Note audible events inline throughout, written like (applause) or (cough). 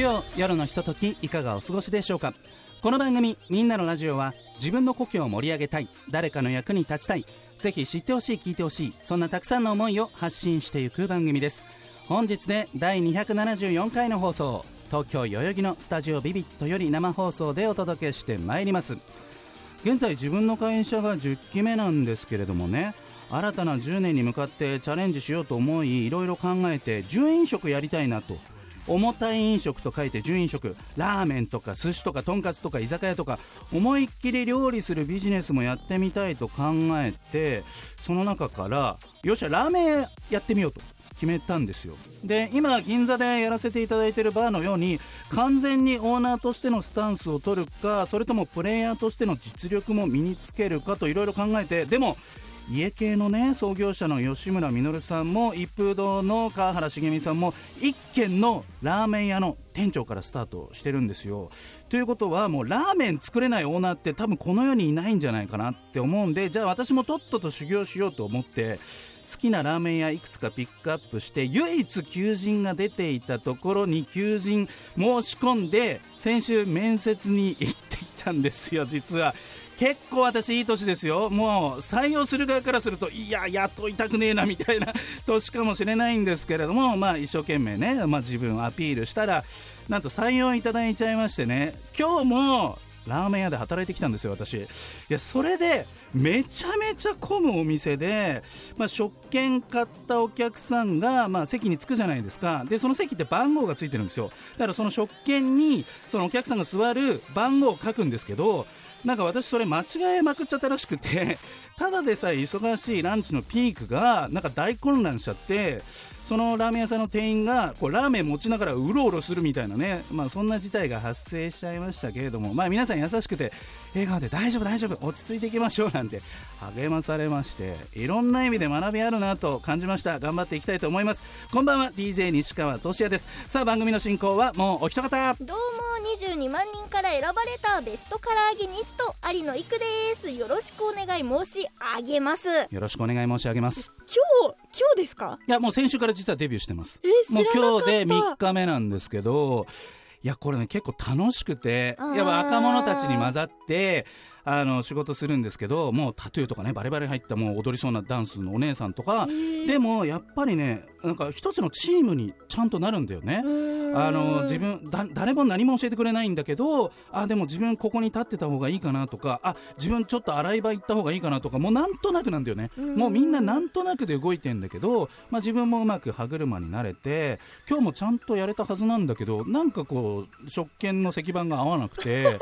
曜夜のひとときいかがお過ごしでしょうか？この番組「みんなのラジオは」自分の故郷を盛り上げたい誰かの役に立ちたいぜひ知ってほしい聞いてほしいそんなたくさんの思いを発信していく番組です。本日で第274回の放送東京代々木のスタジオビビットより生放送でお届けしてまいります。現在自分の会社が10期目なんですけれどもね新たな10年に向かってチャレンジしようと思いいろいろ考えて10飲食やりたいなと重たい。飲食と書い。て準飲食ラーメンとか寿司とかとんかつとか居酒屋とか思い。っきり料理するビジネスもやってみたい。と考えてその中からよっしゃラーメンやってみようと決めたんですよで今銀座でやらせてい。ただい。てるバーのように完全にオーナーとしてのスタンスを取るかそれともプレイヤーとしての実力も身につけるかとい。ろい。ろ考えてでも家系のね創業者の吉村実さんも一風堂の川原茂美さんも一軒のラーメン屋の店長からスタートしてるんですよ。ということはもうラーメン作れないオーナーって多分この世にいないんじゃないかなって思うんでじゃあ私もとっとと修行しようと思って好きなラーメン屋いくつかピックアップして唯一求人が出ていたところに求人申し込んで先週面接に行ってきたんですよ実は。結構私いい年ですよ。もう採用する側からするといや雇いたくねえなみたいな (laughs) 年かもしれないんですけれどもまあ一生懸命ね、まあ、自分をアピールしたらなんと採用いただいちゃいましてね。今日もラーメン屋で働いてきたんですよ私。いやそれでめちゃめちゃ混むお店で、まあ、食券買ったお客さんが、まあ、席に着くじゃないですか。でその席って番号がついてるんですよ。だからその食券にそのお客さんが座る番号を書くんですけどなんか私それ間違えまくっちゃったらしくて (laughs) ただでさえ忙しいランチのピークがなんか大混乱しちゃってそのラーメン屋さんの店員がこうラーメン持ちながらうろうろするみたいなね、まあ、そんな事態が発生しちゃいましたけれども、まあ、皆さん優しくて笑顔で大丈夫大丈夫落ち着いていきましょうなんて (laughs) 励まされましていろんな意味で学びあるなと感じました。頑張っていきたいと思います。こんばんは DJ 西川俊也です。さあ番組の進行はもうお一方。どうも22万人から選ばれたベストカラーゲニスト有野育です。よろしくお願い申し上げます。よろしくお願い申し上げます。今日今日ですか？いやもう先週から実はデビューしてます。えー、もう今日で知らなか3日目なんですけどいやこれね結構楽しくてやっぱ若者たちに混ざってあの仕事するんですけどもうタトゥーとかねバリバリ入ったもう踊りそうなダンスのお姉さんとかでもやっぱりねなんか一つのチームにちゃんとなるんだよね。あの自分だ誰も何も教えてくれないんだけどあでも自分ここに立ってた方がいいかなとかあ自分ちょっと洗い場行った方がいいかなとかもうなんとなくなんだよね。もうみんななんとなくで動いてんだけど、まあ、自分もうまく歯車になれて今日もちゃんとやれたはずなんだけどなんかこう食券の石板が合わなくて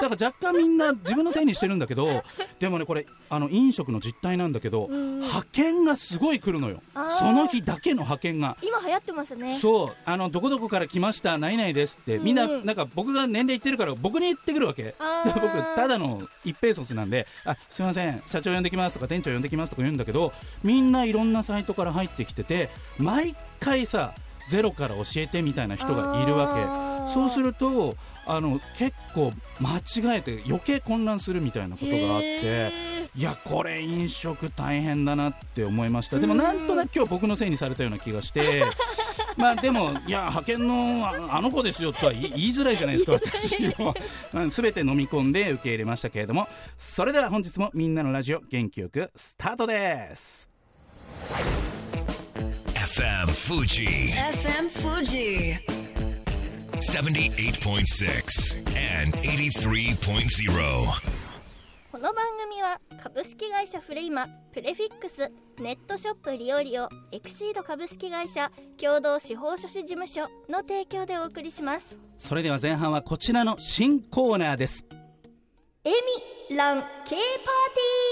だから若干みんな自分のせいにしてるんだけど (laughs) でもねこれあの飲食の実態なんだけど派遣がすごい来るのよ。その日だけの派遣が。今流行ってますね。そう。あのどこどこから来ました何々ですってみんなうん。うんなんか僕が年齢言ってるから僕に言ってくるわけ。僕ただの一平卒なんであすいません社長呼んできますとか店長呼んできますとか言うんだけどみんないろんなサイトから入ってきてて毎回さゼロから教えてみたいな人がいるわけ。そうするとあの結構間違えて余計混乱するみたいなことがあってへいやこれ飲食大変だなって思いました。でもなんとなく今日僕のせいにされたような気がして (laughs) まあでもいや派遣のああの子ですよとは言いづらいじゃないですか (laughs) 私も。うん全て飲み込んで受け入れましたけれども。それでは本日もみんなのラジオ元気よくスタートです FM Fuji. FM Fuji. 78.6 and 83.0. この番組は株式会社フレイマプレフィックスネットショップリオリオエクシード株式会社共同司法書士事務所の提供でお送りします。それでは前半はこちらの新コーナーです。エミラン K パーティー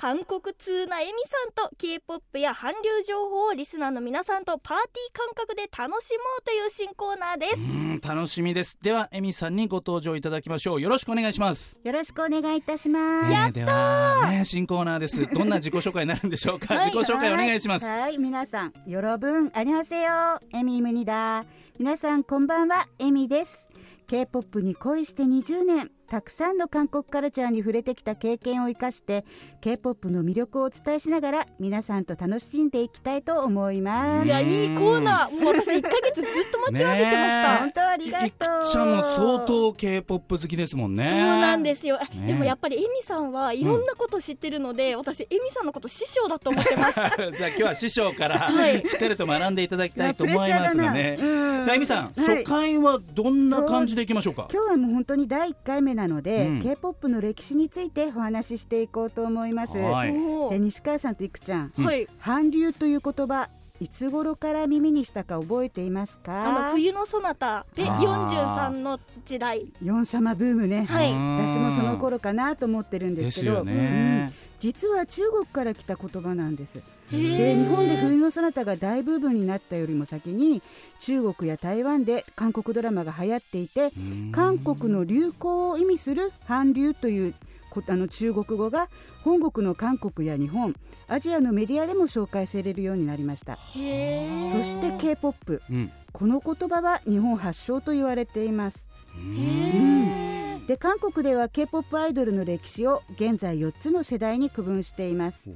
韓国通なエミさんと K-POP や韓流情報をリスナーの皆さんとパーティー感覚で楽しもうという新コーナーです。うん楽しみです。ではエミさんにご登場いただきましょう。よろしくお願いします。よろしくお願いいたします。えーではね新コーナーです。どんな自己紹介になるんでしょうか、はい。自己紹介お願いします。はい、はい皆さん、よろぶん、あにはせよ、エミムニだ。皆さん、こんばんは、エミです。K-POP に恋して20年。たくさんの韓国カルチャーに触れてきた経験を生かして K-POP の魅力をお伝えしながら皆さんと楽しんでいきたいと思います。いやいいコーナー。もう私1ヶ月ずっと待ちわびてました、(laughs) 本当ありがとう。いくちゃんも相当 K-POP 好きですもんね。そうなんですよ、ねでもやっぱりエミさんはいろんなこと知ってるので、私エミさんのこと師匠だと思ってます。(laughs) じゃあ今日は師匠からはい。しっかりと学んでいただきたいと思いますがねプレッシャーだな。うん。あゆみさん、はい。初回はどんな感じでいきましょうか？今日はもう本当に第1回目なので、うん。K-POP の歴史についてお話ししていこうと思います。で西川さんといくちゃん、うん。はい。韓流という言葉いつ頃から耳にしたか覚えていますあのか冬のそなたであー。43の時代。ヨン様ブームね、はい。私もその頃かなと思ってるんでけど。ですすよね、実は中国から来た言葉なんです。で日本で冬のそなたが大ブームになったよりも先に中国や台湾で韓国ドラマが流行っていてうん。韓国の流行を意味する韓流というこあの中国語が本国の韓国や日本アジアのメディアでも紹介されるようになりました。そして K-POP うん。この言葉は日本発祥と言われています。へーで韓国では K-POP アイドルの歴史を現在4つの世代に区分しています。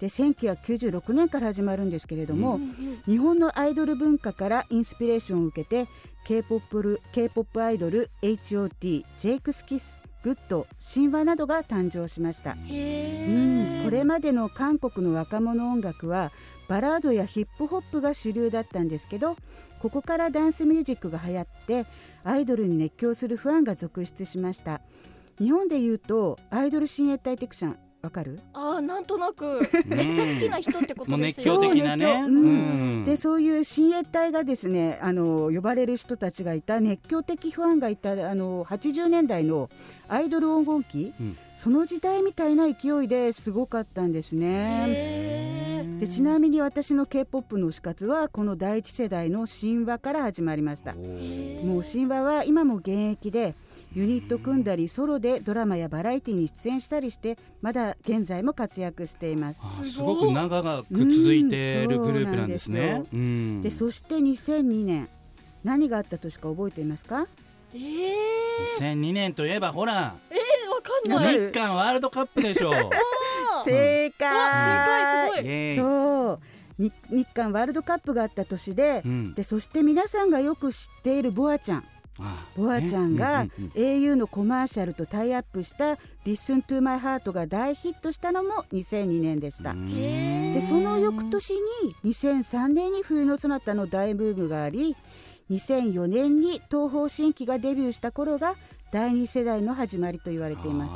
で1996年から始まるんですけれども、日本のアイドル文化からインスピレーションを受けて K-POP, ル K-POP アイドル HOT、ジェクスキス、グッド、神話などが誕生しました、へうーん、これまでの韓国の若者音楽はバラードやヒップホップが主流だったんですけどここからダンスミュージックが流行ってアイドルに熱狂するファンが続出しました。日本でいうとアイドル親衛隊テクションわかる？あーなんとなく。(laughs) めっちゃ好きな人ってことですよ。狂的なね。そう熱狂うんうん。でそういう親衛隊がですねあの呼ばれる人たちがいた熱狂的ファンがいたあの80年代のアイドル黄金期、うん。その時代みたいな勢いですごかったんですね。でちなみに私の K-POP の推し活はこの第一世代の神話から始まりました。もう神話は今も現役でユニット組んだりソロでドラマやバラエティに出演したりしてまだ現在も活躍しています。あすごく長く続いているグループなんですね。でそして2002年何があった年か覚えていますか？えー。2002年といえばほら。えーわかんない。日韓ワールドカップでしょ。う (laughs) 正解。わすごい。すごいそう。日日韓ワールドカップがあった年で,、うん。でそして皆さんがよく知っているボアちゃん。あボアちゃんね。が au のコマーシャルとタイアップした「Listen to My Heart」が大ヒットしたのも2002年でした。でその翌年に2003年に冬のそなたの大ブームがあり2004年に東方神起がデビューした頃が第二世代の始まりと言われています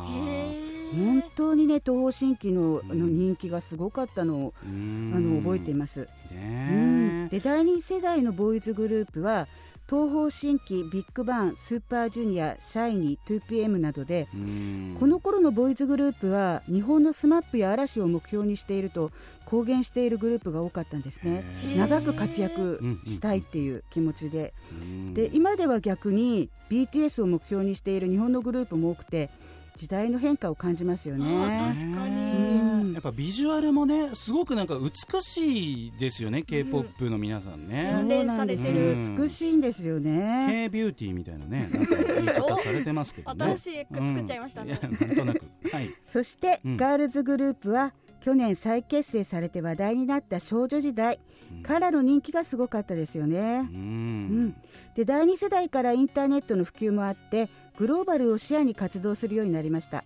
本当にね東方神起のあの人気がすごかったのをうん。あの覚えています、うん。ねで第二世代のボーイズグループは東方神起ビッグバンスーパージュニアシャイニー 2PM などでうん。この頃のボーイズグループは日本の SMAP や嵐を目標にしていると公言しているグループが多かったんですね。長く活躍したいっていう気持ちで。うん。で今では逆に BTS を目標にしている日本のグループも多くて時代の変化を感じますよあねー確かに。うん。やっぱビジュアルもねすごくなんか美しいですよね K-POP の皆さんね。洗練されてる。うん美しいんですよね。K ビューティーみたいなねなんか言い方されてますけどね。新しい服作っちゃいましたね。なんとなく。はい。そして、うん。ガールズグループは去年再結成されて話題になった少女時代。うん。からの人気がすごかったですよね。う、うん。ん、で第2世代からインターネットの普及もあってグローバルを視野に活動するようになりました。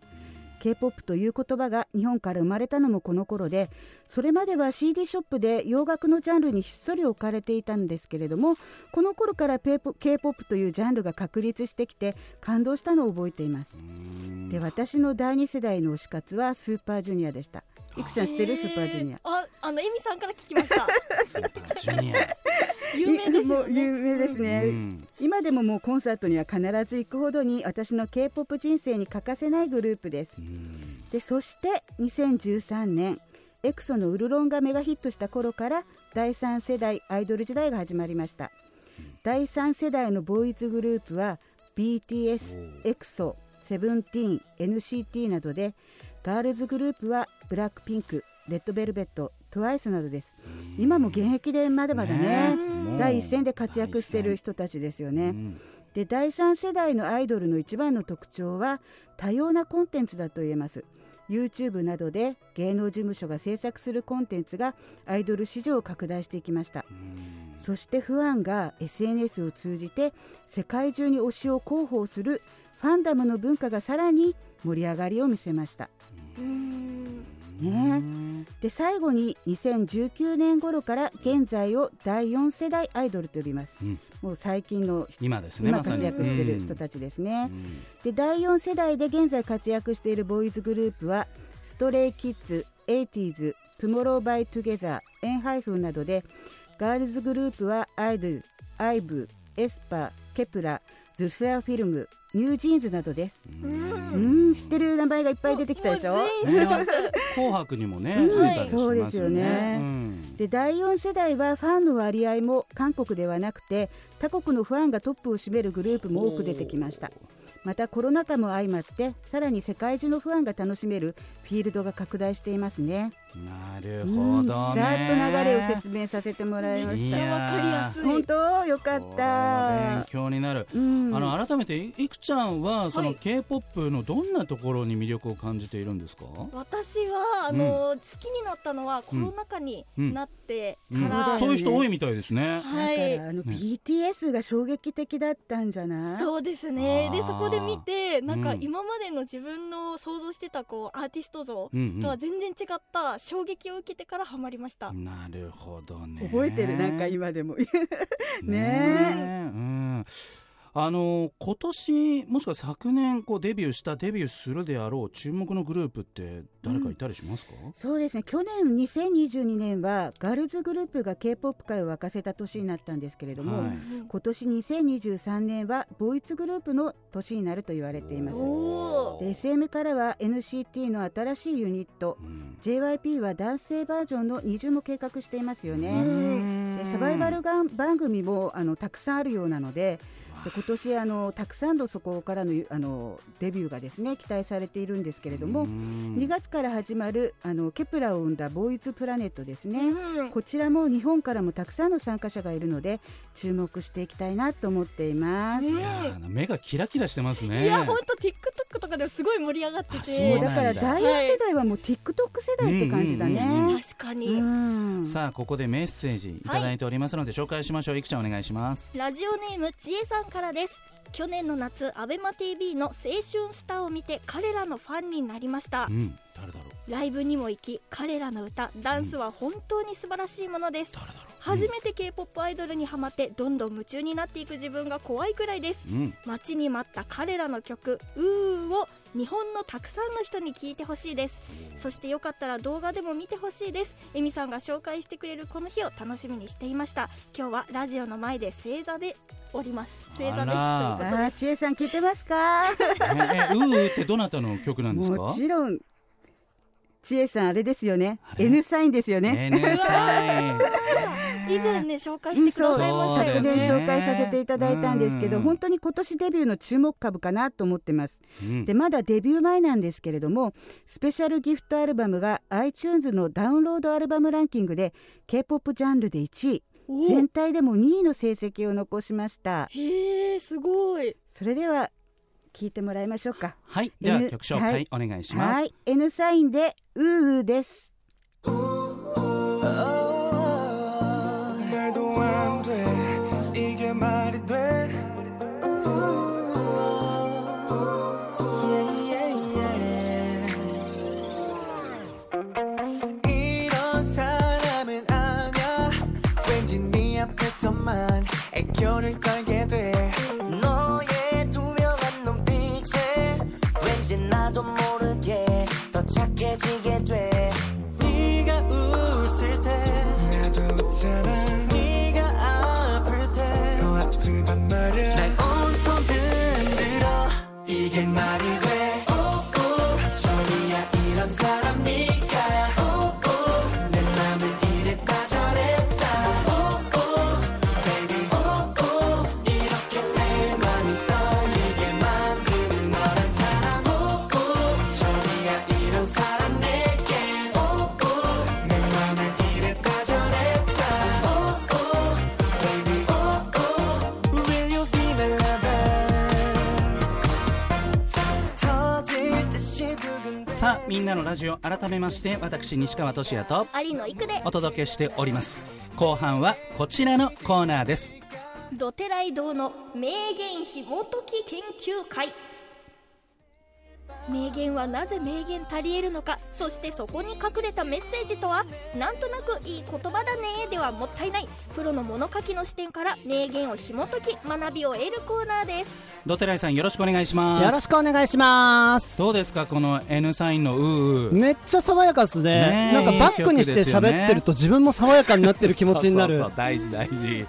K-POP という言葉が日本から生まれたのもこの頃でそれまでは CD ショップで洋楽のジャンルにひっそり置かれていたんですけれどもこの頃から K-POP というジャンルが確立してきて感動したのを覚えています。うん。で私の第2世代の推し活はスーパージュニアでした。いくちゃん知ってる？スー。パージュニアああのエミさんから聞きました。スーパージュニア有名ですよもう有ね名ですね、うん。今でももうコンサートには必ず行くほどに私の K-POP 人生に欠かせないグループです。うん。でそして2013年エクソのウルロンがメガヒットした頃から第3世代アイドル時代が始まりました。第3世代のボーイズグループは BTS、エクソ、セブンティーン、NCT などでガールズグループはブラックピンク、レッドベルベット、TWICE などです。今も現役でまだまだねね。第一線で活躍している人たちですよね。うん。で第3世代のアイドルの一番の特徴は多様なコンテンツだと言えます YouTube などで芸能事務所が制作するコンテンツがアイドル市場を拡大していきました。そしてファンが SNS を通じて世界中に推しを広報するファンダムの文化がさらに盛り上がりを見せましたね。で最後に2019年頃から現在を第4世代アイドルと呼びます、うん。もう最近の今ですね今活躍している人たちですね、うん。で第4世代で現在活躍しているボーイズグループはストレイキッズ、エイティーズ、トゥモローバイトゥゲザー、エンハイフンなどでガールズグループはアイドル、アイブ、エスパ、ケプラ、ルセラフィム、ニュージーンズなどです。ううんん、知ってる名前がいっぱい出てきたでしょ？もう全員知ってます。紅白にもね、うん。そうですよね。うん。で第4世代はファンの割合も韓国ではなくて他国のファンがトップを占めるグループも多く出てきましたまたコロナ禍も相まってさらに世界中のファンが楽しめるフィールドが拡大していますね。なるうんほどね。ざーっと流れを説明させてもらいましめったちゃわかりやすい。本当？よかっ勉た強になる、うん。あの改めていいくちゃんはそのはい K-POP のどんなところに魅力を感じているんですか、私はあの、好きになったのはコロナ禍になってから、うん。そういう人多いみたいですね。はいだからあのね。BTS が衝撃的だったんじゃない？そうですね。でそこで見てなんかうん。今までの自分の想像してたこうアーティスト像うんうん。とは全然違った衝撃を受けてからハマりました、なるほどね。覚えてる？なんか今でも。ねえ。(laughs) うん。あの今年もしくは昨年こうデビューしたデビューするであろう注目のグループって誰かいたりしますか？そうですね。去年2022年はガールズグループが k p o p 界を沸かせた年になったんですけれども、はい。今年2023年はボーイズグループの年になると言われています。おで SM からは NCT の新しいユニット。うん。JYP は男性バージョンの二重も計画していますようねん。でサバイバルがん番組もあのたくさんあるようなのでで今年あのたくさんのそこからのあのデビューがですね期待されているんですけれども、うん。2月から始まるあのケプラを生んだボーイズプラネットですね、うんこちらも日本からもたくさんの参加者がいるので注目していきたいなと思っています。目がキラキラしてますね。いや本当 TikTok とかでもすごい盛り上がってて。だ。から第4世代はもう TikTok 世代って感じだうんうんうんうん。ね。確かに、うん。さあここでメッセージいただいておりますので紹介しましょう。いくちゃんお願いします。ラジオネームちえさんからです。去年の夏アベマ t v の青春スターを見て彼らのファンになりました。うん。誰だろう。ライブにも行き彼らの歌ダンスは本当に素晴らしいものです。誰だろう。初めて k p o p アイドルにハマってどんどん夢中になっていく自分が怖いくらいです。うん。待ちに待った彼らの曲「うー」を日本のたくさんの人に聴いてほしいです。そしてよかったら動画でも見てほしいです。エミさんが紹介してくれるこの日を楽しみにしていました。今日はラジオの前で正座でおります。正座ですというあことで。あーちえさん聞いてますか？(laughs) ええうーってどなたの曲なんですか？もちろんちえさんあれですよね。N サインですよね。N サイン。(laughs) 以前ね紹介してくださいましたよ昨年ね。紹介させていただいたんですけど、うん。本当に今年デビューの注目株かなと思ってます。うん。でまだデビュー前なんですけれどもスペシャルギフトアルバムが iTunes のダウンロードアルバムランキングで k p o p ジャンルで1位お。全体でも2位の成績を残しました。へえすごい。それでは聞いてもらいましょうかはい。では N 曲紹介はいお願いします。はい N サインでうーうーです말도 んなのラジオ改めまして私西川俊也と有野育で。お届けしております。後半はこちらのコーナーです。ドテライ堂の名言紐解き研究会名言はなぜ名言足りえるのかそしてそこに隠れたメッセージとはなんとなくいい言葉だねではもったいないプロの物書きの視点から名言を紐解き学びを得るコーナーです。ドテライさんよろしくお願いします。よろしくお願いします。どうですかこの N サインのうーうー。めっちゃ爽やかですね。なんかバックにして喋ってると自分も爽やかになってる気持ちになる。そうそうそう大事大事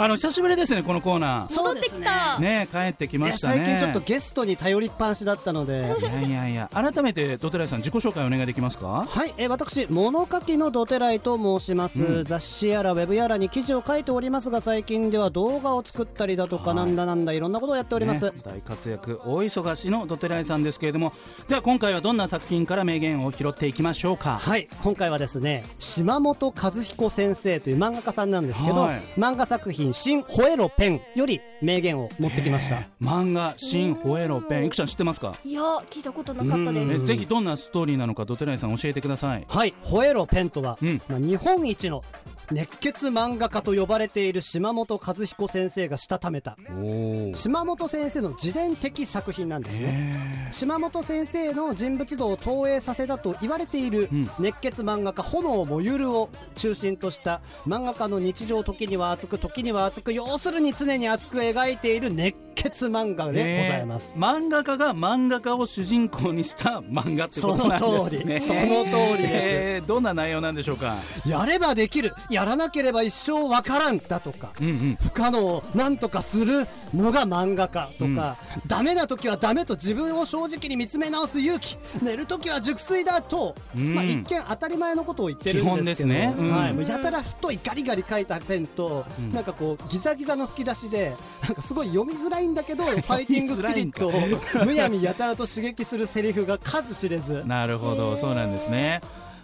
あの久しぶりですねこのコーナ戻ってきた、ーね帰ってきましたね。最近ちょっとゲストに頼りっぱなしだったので。いやいやいや。改めてドテライさん自己紹介お願いできますか？はい、えー私物書きのドテライと申します、うん。雑誌やらウェブやらに記事を書いておりますが最近では動画を作ったりだとか、はい。なんだなんだいろんなことをやっております、ね。大活躍大忙しのドテライさんですけれども。では今回はどんな作品から名言を拾っていきましょうか？はい。今回はですね島本和彦先生という漫画家さんなんですけど、はい。漫画作品「新ホエロペン」より名言を持ってきました。漫画「新ホエロペン」いくちゃん知ってますか？いや聞いたことなかったです。えぜひどんなストーリーなのかドテライさん教えてください。はい、ホエロペンとは、うん。まあ、日本一の熱血漫画家と呼ばれている島本和彦先生がしたためた。お島本先生の自伝的作品なんですね。島本先生の人物像を投影させたと言われているうん。熱血漫画家炎もゆるを中心とした漫画家の日常時には熱く時には熱く要するに常に熱く描いている熱血漫画でございます、漫画家が漫画家を主人公にした漫画ってことなんですね。その通り。その通りです。えー。どんな内容なんでしょうか？やればできるやらなければ一生わからんだとかうんうん。不可能をなんとかするのが漫画家とか、ダメな時はダメと自分を正直に見つめ直す勇気。寝る時は熟睡だと、うん。まあ、一見当たり前のことを言ってるんですけど基本ですね。うん。はい、もうやたら太いガリガリ書いたペンと、なんかこうギザギザの吹き出しでなんかすごい読みづらいんだけど (laughs) ファイティングスピリットをむやみやたらと刺激するセリフが数知れず。なるほど。そうなんですね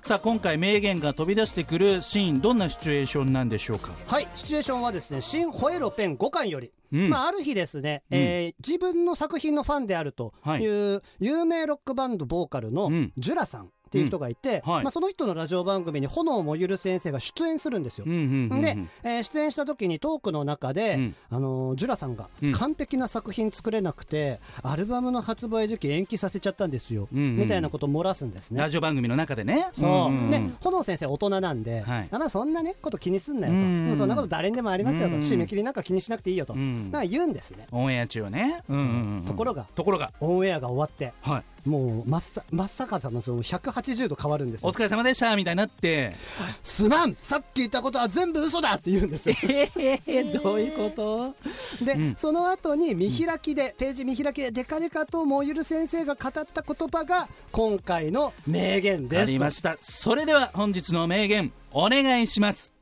さあ今回名言が飛び出してくるシーンどんなシチュエーションなんでしょうか？はいシチュエーションはですね「新ホエロペン5巻」より、うん。まあ、ある日ですね、えー自分の作品のファンであるという有名ロックバンドボーカルのうん。ジュラさんっていう人がいて、うんはい。まあ、その人のラジオ番組に炎もゆる先生が出演するんですよ。うんうんうんうん。で、えー出演した時にトークの中で、うん。あのージュラさんがうん。完璧な作品作れなくて、アルバムの発売時期延期させちゃったんですよ、うんうんみたいなことを漏らすんですね。ラ。ジオ番組の中でね。そう、んんん。で炎先生大人なんで、はい。あまあそんなねこと気にすんなよと、うんうんそんなこと誰にでもありますよと、うん締め切りなんか気にしなくていいよと、うん。言うんですね。オンエア中はね。うんうんうん。ところが。ところが。オンエアが終わって。はいもう真っさ真っ逆さまのその180度変わるんですよ。お疲れ様でしたみたいになって。すまん。さっき言ったことは全部嘘だって言うんですよ。えー、どういうこと？で、うん。その後に見開きで、ページ見開きでデカデカともゆる先生が語った言葉が今回の名言あです。りました。それでは本日の名言お願いします。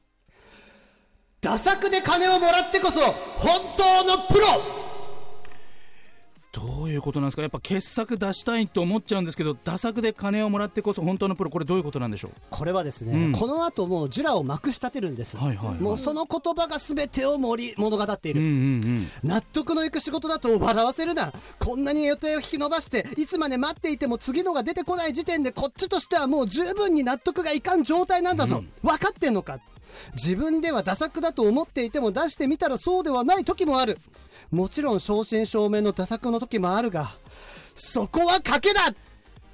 ダ作で金をもらってこそ本当のプロどういうことなんですか？やっぱ傑作出したいと思っちゃうんですけど打作で金をもらってこそ本当のプロこれどういうことなんでしょう？これはですね、うん。この後もうジュラをまくし立てるんです、はいはいはい。もうその言葉が全てを盛り物語っている、うんうんうん。納得のいく仕事だと笑わせるな。こんなに予定を引き延ばしていつまで待っていても次のが出てこない時点でこっちとしてはもう十分に納得がいかん状態なんだぞ、分かってんのか。自分ではダ作だと思っていても出してみたらそうではない時もあるもちろん正真正銘のダ作の時もあるがそこは賭けだ。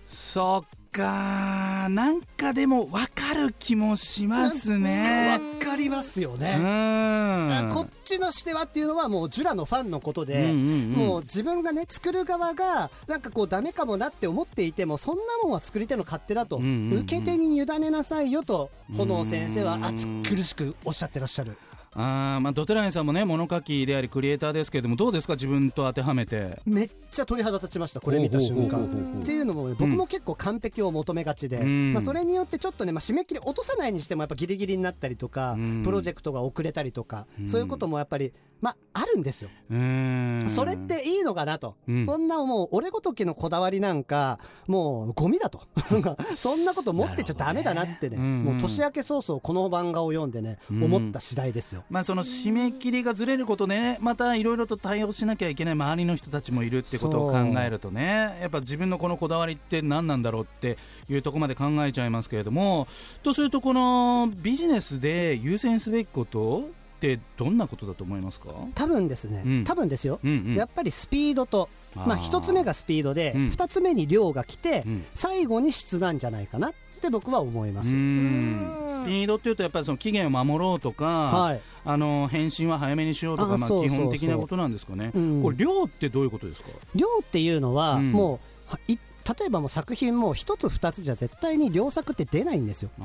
そっか。なんかでも分かる気もしますね。わかりますようね、んこっちのしてはっていうのはもうジュラのファンのことで、うんうんうん。もう自分がね作る側がなんかこうダメかもなって思っていてもそんなもんは作り手の勝手だと、うんうんうん。受け手に委ねなさいよと炎先生は熱苦しくおっしゃってらっしゃるあーまあドテラインさんもね物書きでありクリエイターですけれどもどうですか自分と当てはめて？めっちゃ鳥肌立ちましたこれ見た瞬間。っていうのも、ね、僕も結構完璧を求めがちで、うん。まあ、それによってちょっとね、まあ、締め切り落とさないにしてもやっぱギリギリになったりとか、うん。プロジェクトが遅れたりとか、うん。そういうこともやっぱりまああるんですよ、それっていいのかなと、うん。そんなもう俺ごときのこだわりなんかもうゴミだと。(laughs) そんなこと持ってちゃダメだなってね。ね。もう年明け早々この漫画を読んでね、うん。思った次第ですよ。まあ、その締め切りがずれることで、ね、またいろいろと対応しなきゃいけない周りの人たちもいるってことを考えるとねやっぱ自分のこのこだわりって何なんだろうっていうところまで考えちゃいますけれどもとするとこのビジネスで優先すべきことってどんなことだと思いますか、多分ですね、うん。多分ですよ、うんうん。やっぱりスピードとまあ、ー一つ目がスピードで、うん。二つ目に量が来て、うん。最後に質なんじゃないかなって僕は思います。スピードっていうとやっぱりその期限を守ろうとか、はい、あの返信は早めにしようとかまあ、基本的なことなんですかね、うん。これ量ってどういうことですか？量っていうのは、うん。もうはい例えばもう作品も一つ二つじゃ絶対に良作って出ないんですよ、う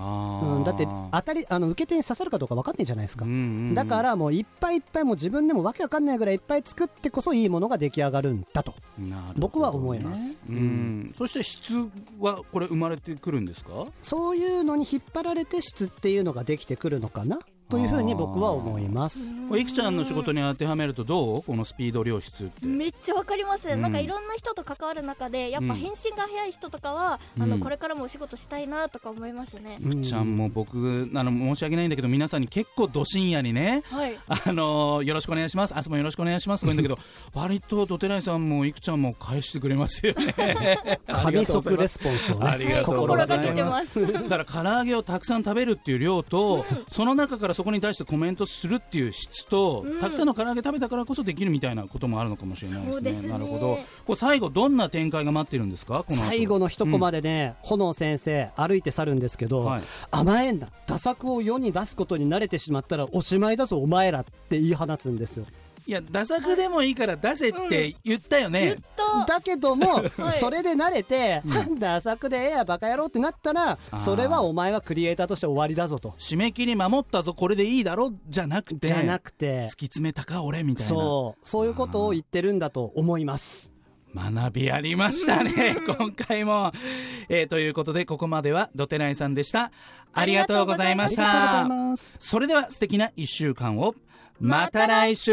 ん、だって当たりあの受け手に刺さるかどうか分かってんじゃないですか、うんうん。うんだからもういっぱいいっぱいもう自分でもわけわかんないぐらいいっぱい作ってこそいいものが出来上がるんだとね。僕は思います。うん。そして質はこれ生まれてくるんですか？そういうのに引っ張られて質っていうのができてくるのかなというふうに僕は思います。いくちゃんの仕事に当てはめるとどう？このスピード量質って。めっちゃわかります、うん。なんかいろんな人と関わる中でやっぱうん。返信が早い人とかは、うん。あのこれからもお仕事したいなとか思いますね、いくちゃんも僕あの申し訳ないんだけど皆さんに結構ど深夜にねはい。あのよろしくお願いします。明日もよろしくお願いしますとか言うんだけど (laughs) 割とどてらいさんもいくちゃんも返してくれますよね。(laughs) 神速レスポンスをねありがとうご心ざいがけてます。ま (laughs) すだから唐揚げをたくさん食べるっていう量と、その中からそこに対してコメントするっていう質と、うん。たくさんの唐揚げ食べたからこそできるみたいなこともあるのかもしれないですね。すね。なるほど。これ最後どんな展開が待っているんですか？この後。最後の一コマでね、炎先生歩いて去るんですけど、はい。甘えんな。打作を世に出すことに慣れてしまったらおしまいだぞお前らって言い放つんですよいや打作でもいいから出せって言ったよね。言っ。とだけども、(laughs) はい。それで慣れて、なんだ打作でええやバカ野郎ってなったらそれはお前はクリエイターとして終わりだぞと。締め切り守ったぞこれでいいだろじゃなくて。じゃなくて。突き詰めたか俺みたいな。そう。そういうことを言ってるんだと思います。学びありましたね今回も、えーということでここまではドテナイさんでした。ありがとうございましありがとうござた。います。それでは素敵な1週間をまた来週。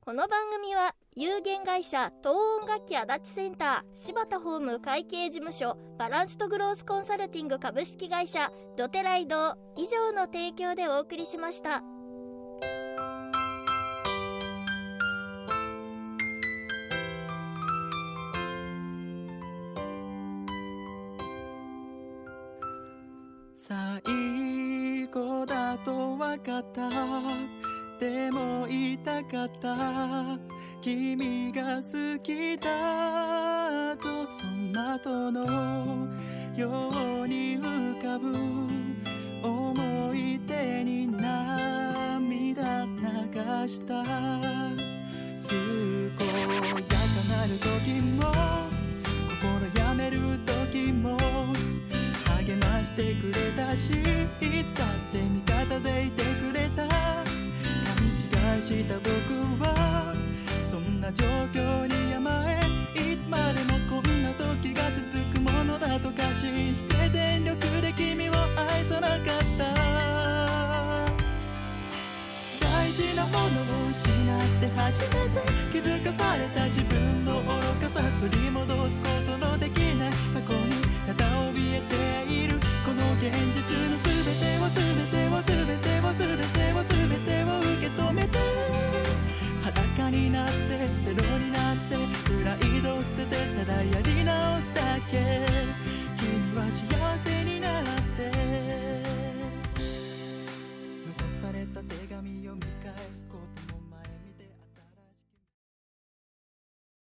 この番組は有限会社東音楽器足立センター柴田ホーム会計事務所バランスとグロースコンサルティング株式会社ドテライド以上の提供でお送りしました。最後だと分かったでも言いたかった。君が好きだとその後のように浮かぶ。思い出に涙流した。健やかなる時も心やめる時も励ましてくれたしいつだって味愛した僕はそんな状況に甘えいつまでもこんな時が続くものだと過信して全力で君を愛さなかった大事なものを失って初めて気づかされた自分の愚かさ取り戻すことのできない過去にただ怯えているこの現実の